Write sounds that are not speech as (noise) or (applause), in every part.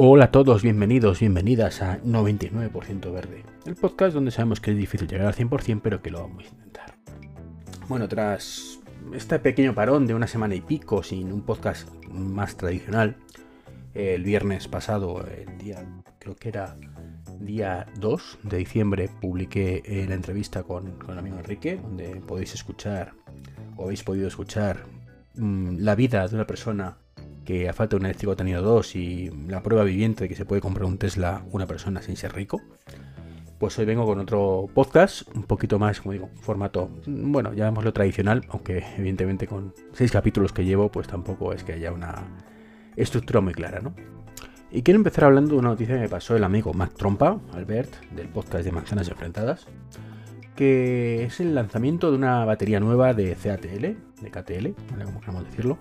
Hola a todos, bienvenidos, bienvenidas a 99% Verde, el podcast donde sabemos que es difícil llegar al 100%, pero que lo vamos a intentar. Bueno, tras este pequeño parón de una semana y pico sin un podcast más tradicional, el viernes pasado, el día, creo que era día 2 de diciembre, publiqué eh, la entrevista con, el amigo Enrique, donde podéis escuchar, o habéis podido escuchar, mm, la vida de una persona que a falta de un eléctrico ha tenido dos y la prueba viviente de que se puede comprar un Tesla una persona sin ser rico, pues hoy vengo con otro podcast, un poquito más, como digo, formato, bueno, llamémoslo tradicional, aunque evidentemente con seis capítulos que llevo, pues tampoco es que haya una estructura muy clara, ¿no? Y quiero empezar hablando de una noticia que me pasó el amigo Mac Trompa, Albert, del podcast de Manzanas Enfrentadas, que es el lanzamiento de una batería nueva de CATL, de KTL, ¿vale? como queramos decirlo,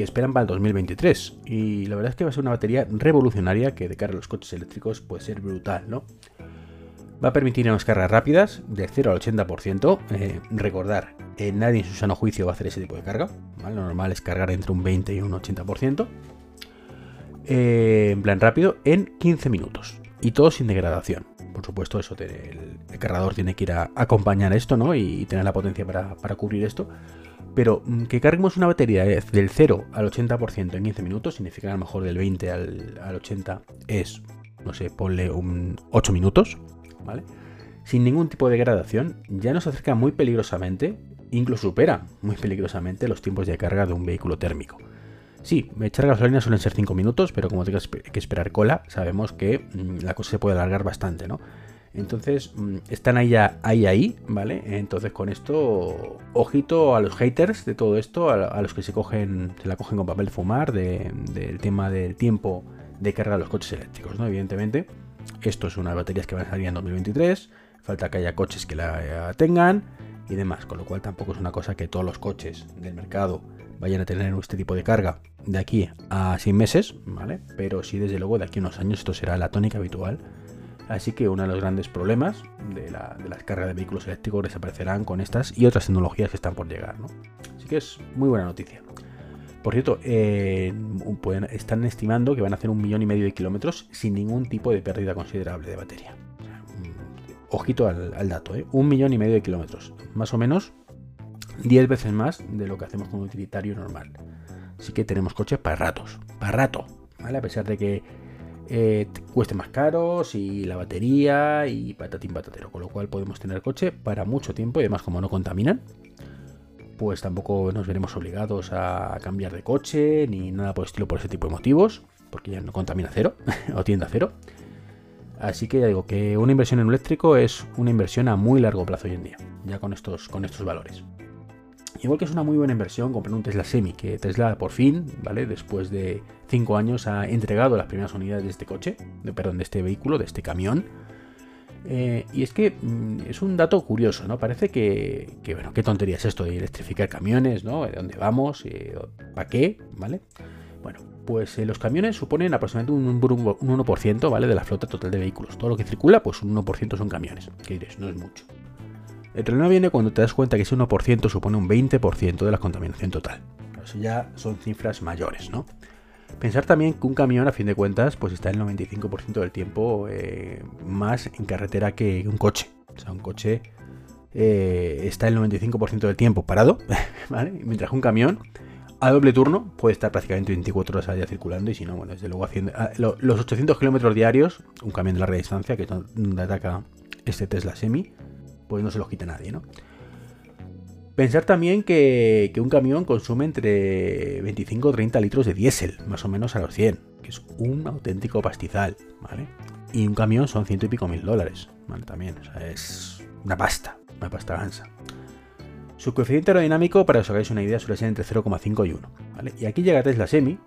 que esperan para el 2023. Y la verdad es que va a ser una batería revolucionaria que de cara a los coches eléctricos puede ser brutal, ¿no? Va a permitir unas cargas rápidas de 0 al 80%. Eh, recordar, eh, nadie en su sano juicio va a hacer ese tipo de carga. Lo normal es cargar entre un 20 y un 80%. Eh, en plan rápido, en 15 minutos. Y todo sin degradación. Por supuesto, eso el, cargador tiene que ir a acompañar esto, ¿no? Y, tener la potencia para, para cubrir esto. Pero mm, que carguemos una batería del 0 al 80% en 15 minutos, significa a lo mejor del 20 al, 80 es, no sé, ponle un 8 minutos, ¿vale? Sin ningún tipo de degradación, ya nos acerca muy peligrosamente, incluso supera muy peligrosamente los tiempos de carga de un vehículo térmico. Sí, echar gasolina suelen ser 5 minutos, pero como tengas que esperar cola, sabemos que mm, la cosa se puede alargar bastante, ¿no? Entonces, mm, están ahí, ahí, ahí, ¿vale? Entonces, con esto, ojito a los haters de todo esto, a, los que se cogen, se la cogen con papel fumar, del tema del tiempo de carga de los coches eléctricos, ¿no? Evidentemente, esto es unas baterías que van a salir en 2023, falta que haya coches que la tengan y demás, con lo cual tampoco es una cosa que todos los coches del mercado vayan a tener este tipo de carga de aquí a 100 meses, ¿vale? Pero sí, desde luego, de aquí a unos años esto será la tónica habitual Así que uno de los grandes problemas de, las cargas de vehículos eléctricos desaparecerán con estas y otras tecnologías que están por llegar. Así que es muy buena noticia. Por cierto, eh, están estimando que van a hacer un millón y medio de kilómetros sin ningún tipo de pérdida considerable de batería. ojito al, dato, ¿eh? un millón y medio de kilómetros. Más o menos 10 veces más de lo que hacemos con un utilitario normal. Así que tenemos coches para ratos, para rato. A pesar de que eh, cueste más caros y la batería y patatín patatero. Con lo cual podemos tener coche para mucho tiempo y además como no contaminan, pues tampoco nos veremos obligados a cambiar de coche ni nada por el estilo por ese tipo de motivos, porque ya no contamina cero (laughs) o tiende a cero. Así que ya digo que una inversión en eléctrico es una inversión a muy largo plazo hoy en día, ya con estos, con estos valores. Igual que es una muy buena inversión comprar un Tesla Semi, que Tesla por fin, ¿vale? Después de 5 años ha entregado las primeras unidades de este coche, de, perdón, de este vehículo, de este camión. Eh, y es que mm, es un dato curioso, ¿no? Parece que, bueno, qué tontería es esto de electrificar camiones, ¿no? ¿De dónde vamos? Eh, ¿Para qué? ¿Vale? Bueno, pues eh, los camiones suponen aproximadamente un, un, 1%, ¿vale? De la flota total de vehículos. Todo lo que circula, pues un 1% son camiones. Que diréis, no es mucho. El problema viene cuando te das cuenta que ese 1% supone un 20% de la contaminación total. Eso ya son cifras mayores, ¿no? Pensar también que un camión, a fin de cuentas, pues está el 95% del tiempo eh, más en carretera que un coche. O sea, un coche eh, está el 95% del tiempo parado, (laughs) ¿vale? Mientras que un camión a doble turno puede estar prácticamente 24 horas al día circulando y si no, bueno, desde luego haciendo... Ah, los 800 kilómetros diarios, un camión de larga distancia que es donde ataca este Tesla Semi, pues no se los quita nadie, ¿no? Pensar también que, un camión consume entre 25 o 30 litros de diésel, más o menos a los 100, que es un auténtico pastizal, ¿vale? Y un camión son ciento y pico mil dólares, ¿vale? También, o sea, es una pasta, una pasta gansa. Su coeficiente aerodinámico, para que os hagáis una idea, suele ser entre 0,5 y 1, ¿vale? Y aquí llega Tesla Semi,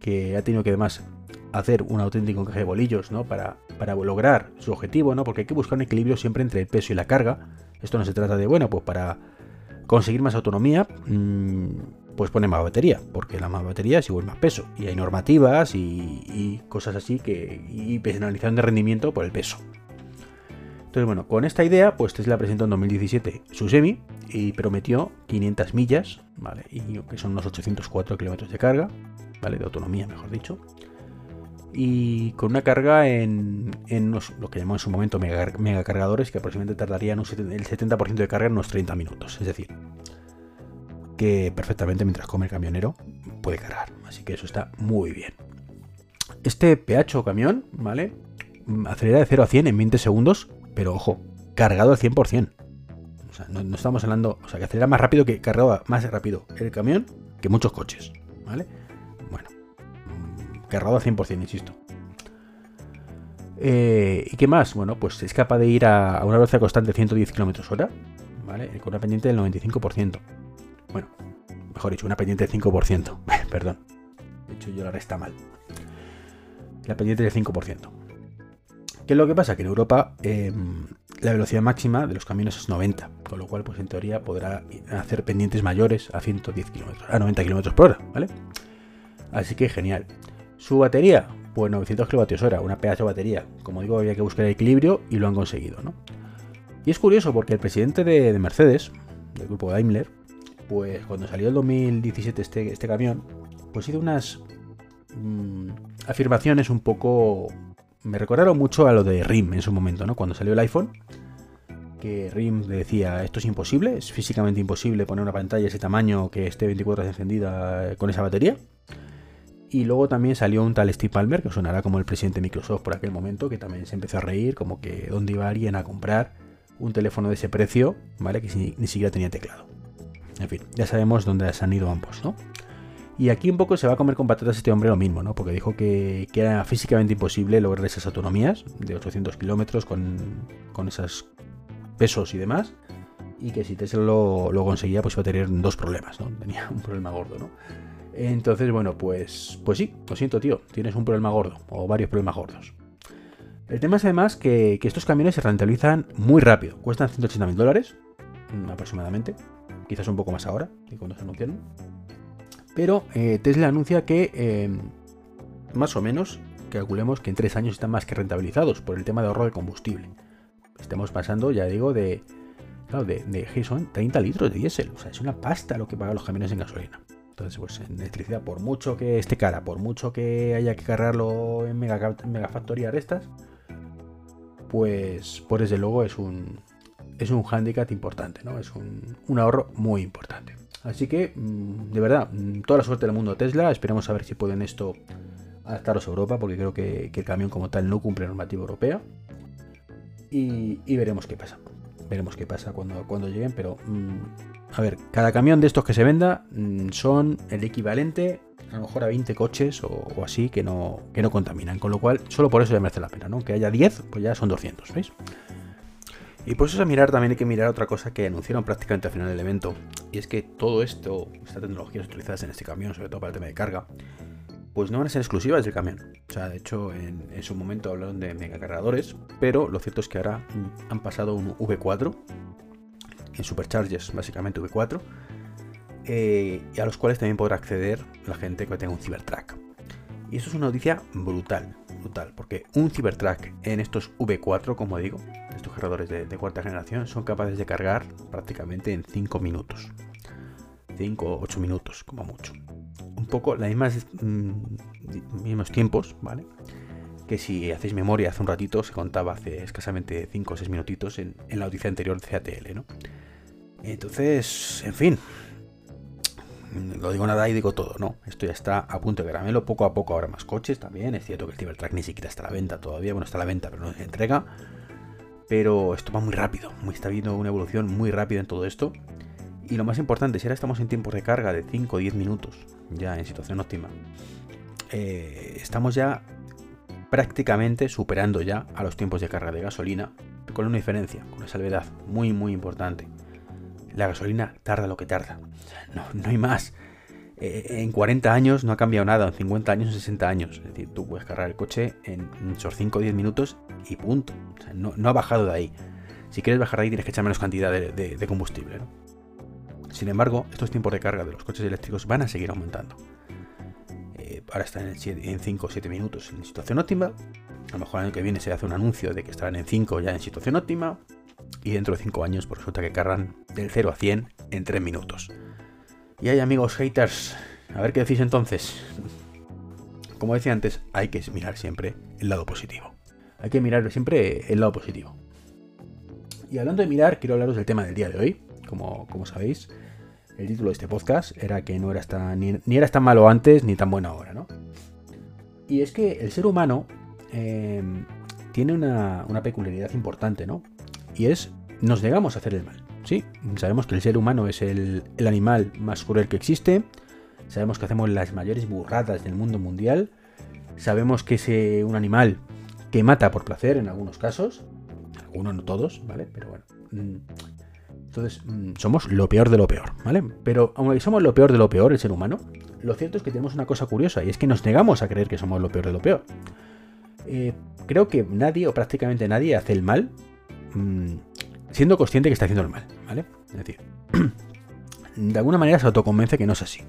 que ha tenido que además hacer un auténtico encaje de bolillos, ¿no? Para, para lograr su objetivo, ¿no? Porque hay que buscar un equilibrio siempre entre el peso y la carga. Esto no se trata de, bueno, pues para conseguir más autonomía, mm, pues pone más batería, porque la más batería es igual más peso. Y hay normativas y, cosas así que. y penalización de rendimiento por el peso. Entonces, bueno, con esta idea, pues Tesla presentó en 2017 su semi y prometió 500 millas, ¿vale? Y que son unos 804 kilómetros de carga, ¿vale? De autonomía, mejor dicho y con una carga en, lo que llamamos en su momento mega, cargadores que aproximadamente tardarían el 70% de carga en unos 30 minutos. Es decir, que perfectamente mientras come el camionero puede cargar. Así que eso está muy bien. Este PH camión, ¿vale? Acelera de 0 a 100 en 20 segundos, pero ojo, cargado al 100%. O sea, no, estamos hablando, o sea, que acelera más rápido que cargado más rápido el camión que muchos coches, ¿vale? Cargado al 100%, insisto. Eh, ¿Y qué más? Bueno, pues es capaz de ir a, una velocidad constante de 110 km hora, ¿vale? Con una pendiente del 95%. Bueno, mejor dicho, una pendiente del 5%. (laughs) Perdón. De hecho, yo la resta mal. La pendiente del 5%. ¿Qué es lo que pasa? Que en Europa em, la velocidad máxima de los camiones es 90, con lo cual, pues en teoría podrá hacer pendientes mayores a 110 km, a 90 km por hora, ¿vale? Así que genial. Su batería, pues 900 kWh, una pedazo de batería. Como digo, había que buscar el equilibrio y lo han conseguido, ¿no? Y es curioso porque el presidente de, Mercedes, del grupo Daimler, pues cuando salió el 2017 este, este camión, pues hizo unas mm, afirmaciones un poco... Me recordaron mucho a lo de RIM en su momento, ¿no? Cuando salió el iPhone, que RIM decía, esto es imposible, es físicamente imposible poner una pantalla de ese tamaño que esté 24 horas encendida con esa batería. Y luego también salió un tal Steve Palmer, que sonará como el presidente de Microsoft por aquel momento, que también se empezó a reír, como que dónde iba alguien a comprar un teléfono de ese precio, ¿vale? Que ni siquiera tenía teclado. En fin, ya sabemos dónde se han ido ambos, ¿no? Y aquí un poco se va a comer con patatas este hombre lo mismo, ¿no? Porque dijo que, era físicamente imposible lograr esas autonomías de 800 kilómetros con, con esos pesos y demás. Y que si Tesla lo, lo, conseguía, pues iba a tener dos problemas, ¿no? Tenía un problema gordo, ¿no? Entonces, bueno, pues, pues sí, lo siento, tío, tienes un problema gordo o varios problemas gordos. El tema es además que, estos camiones se rentabilizan muy rápido, cuestan 180 mil dólares mm, aproximadamente, quizás un poco más ahora que cuando se anunciaron. Pero eh, Tesla anuncia que em, más o menos, calculemos que en tres años están más que rentabilizados por el tema de ahorro de combustible. Estamos pasando, ya digo, de, claro, de, de son 30 litros de diésel, o sea, es una pasta lo que pagan los camiones en gasolina. Entonces, pues en electricidad, por mucho que esté cara, por mucho que haya que cargarlo en mega, megafactorías estas, pues, por desde luego es un, es un hándicap importante, ¿no? Es un, ahorro muy importante. Así que, mm, de verdad, mm, toda la suerte del mundo Tesla. Esperemos a ver si pueden esto adaptaros a Europa, porque creo que, el camión como tal no cumple normativa europea. Y, veremos qué pasa. Veremos qué pasa cuando, cuando lleguen, pero mm, a ver, cada camión de estos que se venda mm, son el equivalente a lo mejor a 20 coches o, así que no, que no contaminan. Con lo cual, solo por eso ya merece la pena, ¿no? Que haya 10, pues ya son 200, ¿veis? Y por eso a mirar también hay que mirar otra cosa que anunciaron prácticamente al final del evento. Y es que todo esto, estas tecnologías utilizadas en este camión, sobre todo para el tema de carga, pues no van a ser exclusivas del camión. O sea, de hecho, en, en su momento hablaron de megacargadores, pero lo cierto es que ahora mm, han pasado un V4 en Superchargers, básicamente V4, eh, y a los cuales también podrá acceder la gente que tenga un Cybertruck. Y eso es una noticia brutal, brutal, porque un Cybertruck en estos V4, como digo, estos cargadores de, cuarta generación, son capaces de cargar prácticamente en 5 minutos. 5 o 8 minutos, como mucho. Un poco las mismas, mm, mismos tiempos, ¿vale? Que si hacéis memoria hace un ratito se contaba hace escasamente 5 o 6 minutitos en, en la noticia anterior de CATL, ¿no? Entonces, en fin. Lo digo nada y digo todo, ¿no? Esto ya está a punto de caramelo. Poco a poco habrá más coches también. Es cierto que el Cybertruck ni siquiera está a la venta todavía. Bueno, está a la venta, pero no se entrega. Pero esto va muy rápido. Está habiendo una evolución muy rápida en todo esto. Y lo más importante, si ahora estamos en tiempos de carga de 5 o 10 minutos, ya en situación óptima, eh, estamos ya prácticamente superando ya a los tiempos de carga de gasolina, con una diferencia, con una salvedad muy muy importante la gasolina tarda lo que tarda. No, no hay más. Eh, en 40 años no ha cambiado nada, en 50 años, en 60 años. Es decir, tú puedes cargar el coche en esos 5 o 10 minutos y punto. no, ha bajado de ahí. Si quieres bajar de ahí tienes que echar menos cantidad de, combustible. Sin embargo, estos tiempos de carga de los coches eléctricos van a seguir aumentando. Eh, ahora están en 5 o 7 minutos en situación óptima. A lo mejor el año que viene se hace un anuncio de que estarán en 5 ya en situación óptima y dentro de 5 años pues resulta que cargan del 0 a 100 en 3 minutos. Y hay amigos haters, a ver qué decís entonces. como decía antes, hay que mirar siempre el lado positivo. Hay que mirar siempre el lado positivo. Y hablando de mirar, quiero hablaros del tema del día de hoy. Como, como sabéis, el título de este podcast era que no era tan, ni, era tan malo antes ni tan bueno ahora, ¿no? Y es que el ser humano em, tiene una, peculiaridad importante, ¿no? Y es, nos negamos a hacer el mal. Sí, sabemos que el ser humano es el, animal más cruel que existe, sabemos que hacemos las mayores burradas del mundo mundial, sabemos que es un animal que mata por placer en algunos casos, algunos no todos, ¿vale? Pero bueno. Mm, entonces, mm, somos lo peor de lo peor, ¿vale? Pero aunque somos lo peor de lo peor, el ser humano, lo cierto es que tenemos una cosa curiosa y es que nos negamos a creer que somos lo peor de lo peor. Eh, creo que nadie o prácticamente nadie hace el mal mm, siendo consciente que está haciendo el mal, ¿vale? Es decir, (clears throat) de alguna manera se autoconvence que no es así.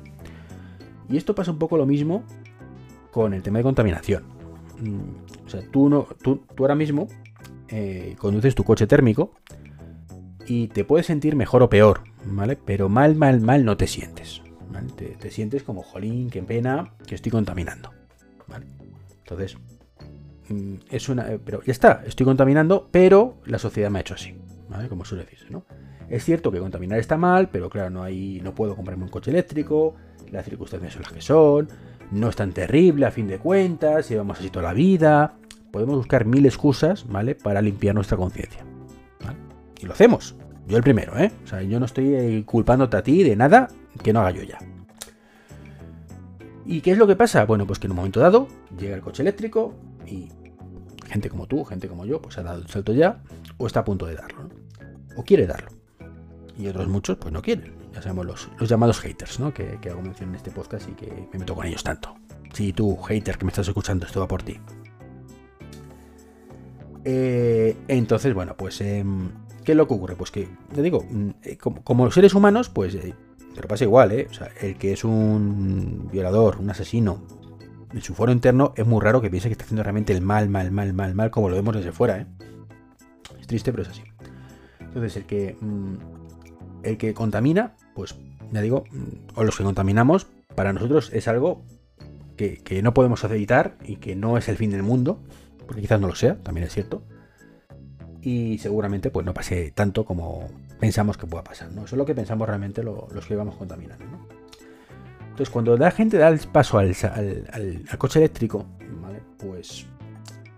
Y esto pasa un poco lo mismo con el tema de contaminación. Mm, o sea, tú, no, tú, ahora mismo eh, conduces tu coche térmico y te puedes sentir mejor o peor, ¿vale? Pero mal, mal, mal no te sientes. Te, sientes como, jolín, qué pena, que estoy contaminando. ¿vale? Entonces, es una. Eh, pero ya está, estoy contaminando, pero la sociedad me ha hecho así, ¿vale? Como suele decirse, ¿no? Es cierto que contaminar está mal, pero claro, no hay. no puedo comprarme un coche eléctrico, las circunstancias son las que son, no es tan terrible a fin de cuentas, llevamos así toda la vida. Podemos buscar mil excusas, ¿vale? Para limpiar nuestra conciencia. Y lo hacemos. Yo el primero, ¿eh? O sea, yo no estoy eh, culpándote a ti de nada que no haga yo ya. ¿Y qué es lo que pasa? Bueno, pues que en un momento dado llega el coche eléctrico y gente como tú, gente como yo, pues ha dado el salto ya o está a punto de darlo, ¿no? O quiere darlo. Y otros muchos, pues no quieren. Ya sabemos los, llamados haters, ¿no? Que, hago mención en este podcast y que me meto con ellos tanto. Si tú, hater, que me estás escuchando, esto va por ti. Eh, entonces, bueno, pues, em, ¿qué es lo que ocurre? Pues que, te digo, mm, eh, como, los seres humanos, pues, eh, pero pasa igual, ¿eh? O sea, el que es un violador, un asesino, en su foro interno, es muy raro que piense que está haciendo realmente el mal, mal, mal, mal, mal, como lo vemos desde fuera, ¿eh? Es triste, pero es así. Entonces, el que, mm, el que contamina, pues, ya digo, mm, o los que contaminamos, para nosotros es algo que, que no podemos evitar y que no es el fin del mundo, porque quizás no lo sea, también es cierto. Y seguramente pues no pase tanto como pensamos que pueda pasar, ¿no? Eso es lo que pensamos realmente los que vamos contaminando, Entonces, cuando la gente da el paso al, coche eléctrico, pues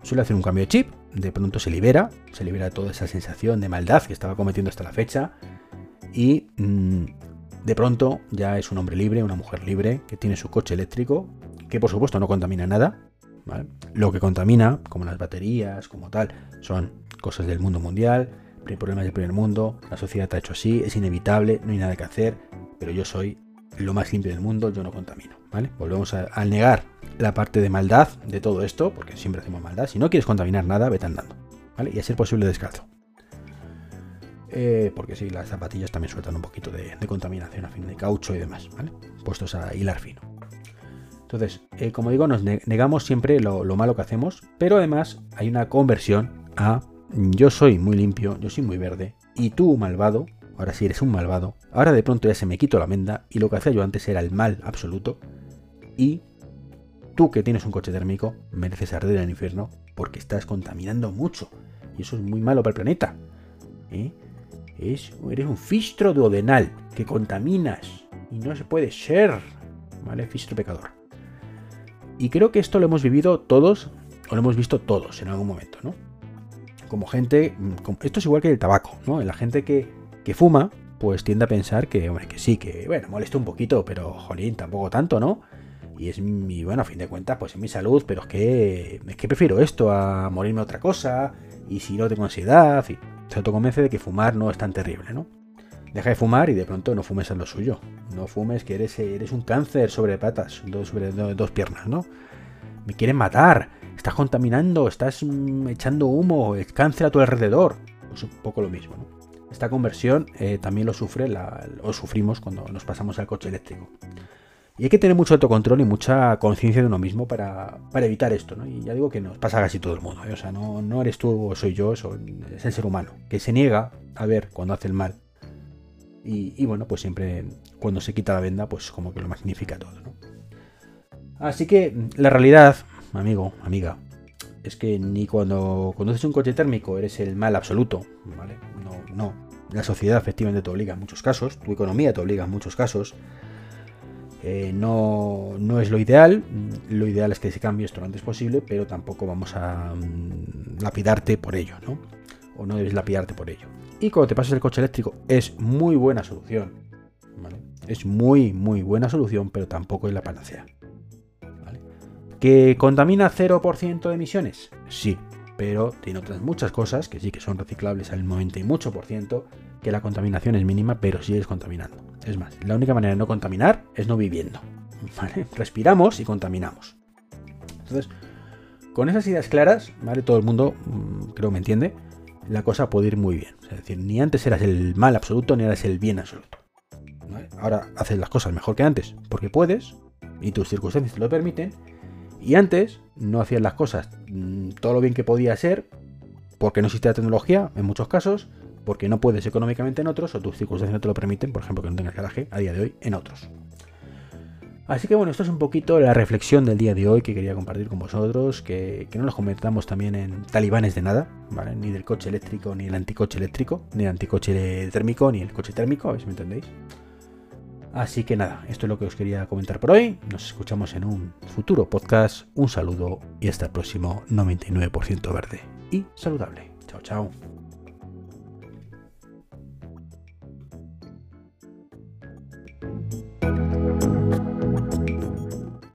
suele hacer un cambio de chip, de pronto se libera, se libera toda esa sensación de maldad que estaba cometiendo hasta la fecha y mm, de pronto ya es un hombre libre, una mujer libre que tiene su coche eléctrico, que por supuesto no contamina nada, lo que contamina, como las baterías, como tal, son cosas del mundo mundial, problemas del primer mundo, la sociedad ha hecho así, es inevitable, no hay nada que hacer, pero yo soy lo más limpio del mundo, yo no contamino, ¿vale? Volvemos a, negar la parte de maldad de todo esto, porque siempre hacemos maldad. Si no quieres contaminar nada, vete andando, ¿vale? Y a ser posible descalzo. Eh, porque sí, las zapatillas también sueltan un poquito de, contaminación a fin de caucho y demás, ¿vale? Puestos a hilar fino. Entonces, eh, como digo, nos negamos siempre lo, malo que hacemos, pero además hay una conversión a yo soy muy limpio, yo soy muy verde, y tú, malvado, ahora sí eres un malvado, ahora de pronto ya se me quito la menda, y lo que hacía yo antes era el mal absoluto, y tú que tienes un coche térmico, mereces arder en el infierno porque estás contaminando mucho, y eso es muy malo para el planeta. ¿eh? Es, eres un fistro duodenal que contaminas, y no se puede ser, ¿vale? Fistro pecador. Y creo que esto lo hemos vivido todos, o lo hemos visto todos en algún momento, ¿no? Como gente, esto es igual que el tabaco, ¿no? La gente que, fuma, pues tiende a pensar que, hombre, que sí, que, bueno, molesta un poquito, pero, jolín, tampoco tanto, ¿no? Y es mi, bueno, a fin de cuentas, pues es mi salud, pero es que, es que prefiero esto a morirme otra cosa, y si no tengo ansiedad, y se autoconvence de que fumar no es tan terrible, ¿no? Deja de fumar y de pronto no fumes en lo suyo. No fumes que eres, eres un cáncer sobre patas, sobre dos piernas, ¿no? Me quieren matar, estás contaminando, estás mm, echando humo, es cáncer a tu alrededor. Pues un poco lo mismo, ¿no? Esta conversión eh, también lo sufre, o sufrimos cuando nos pasamos al coche eléctrico. Y hay que tener mucho autocontrol y mucha conciencia de uno mismo para, evitar esto, ¿no? Y ya digo que nos pasa casi todo el mundo, ¿eh? o sea, no, no eres tú o soy yo, es el ser humano, que se niega a ver cuando hace el mal y, bueno, pues siempre cuando se quita la venda, pues como que lo magnifica todo, ¿no? Así que la realidad, amigo, amiga, es que ni cuando conduces un coche térmico eres el mal absoluto, ¿vale? No, no. La sociedad efectivamente te obliga en muchos casos, tu economía te obliga en muchos casos. Eh, no, no, es lo ideal, lo ideal es que se cambie esto lo antes posible, pero tampoco vamos a mm, lapidarte por ello, ¿no? O no debes lapidarte por ello. Y cuando te pases el coche eléctrico es muy buena solución. Es muy, muy buena solución, pero tampoco es la panacea. ¿Que contamina 0% de emisiones? Sí, pero tiene otras muchas cosas que sí que son reciclables al 90 y mucho por ciento, que la contaminación es mínima, pero sigues contaminando. Es más, la única manera de no contaminar es no viviendo. (laughs) Respiramos y contaminamos. Entonces, con esas ideas claras, ¿vale? Todo el mundo, mm, creo me entiende, la cosa puede ir muy bien. Es decir, ni antes eras el mal absoluto, ni eras el bien absoluto. Ahora haces las cosas mejor que antes, porque puedes, y tus circunstancias te lo permiten, y antes no hacías las cosas mm, todo lo bien que podía ser, porque no existía tecnología en muchos casos, porque no puedes económicamente en otros, o tus circunstancias no te lo permiten, por ejemplo, que no tengas garaje a día de hoy en otros. Así que bueno, esto es un poquito la reflexión del día de hoy que quería compartir con vosotros, que, no nos convertamos también en talibanes de nada, ¿vale? Ni del coche eléctrico, ni el anticoche eléctrico, ni el anticoche térmico, ni el coche térmico, a ver si me entendéis. Así que nada, esto es lo que os quería comentar por hoy. Nos escuchamos en un futuro podcast. Un saludo y hasta el próximo 99% verde y saludable. Chao, chao.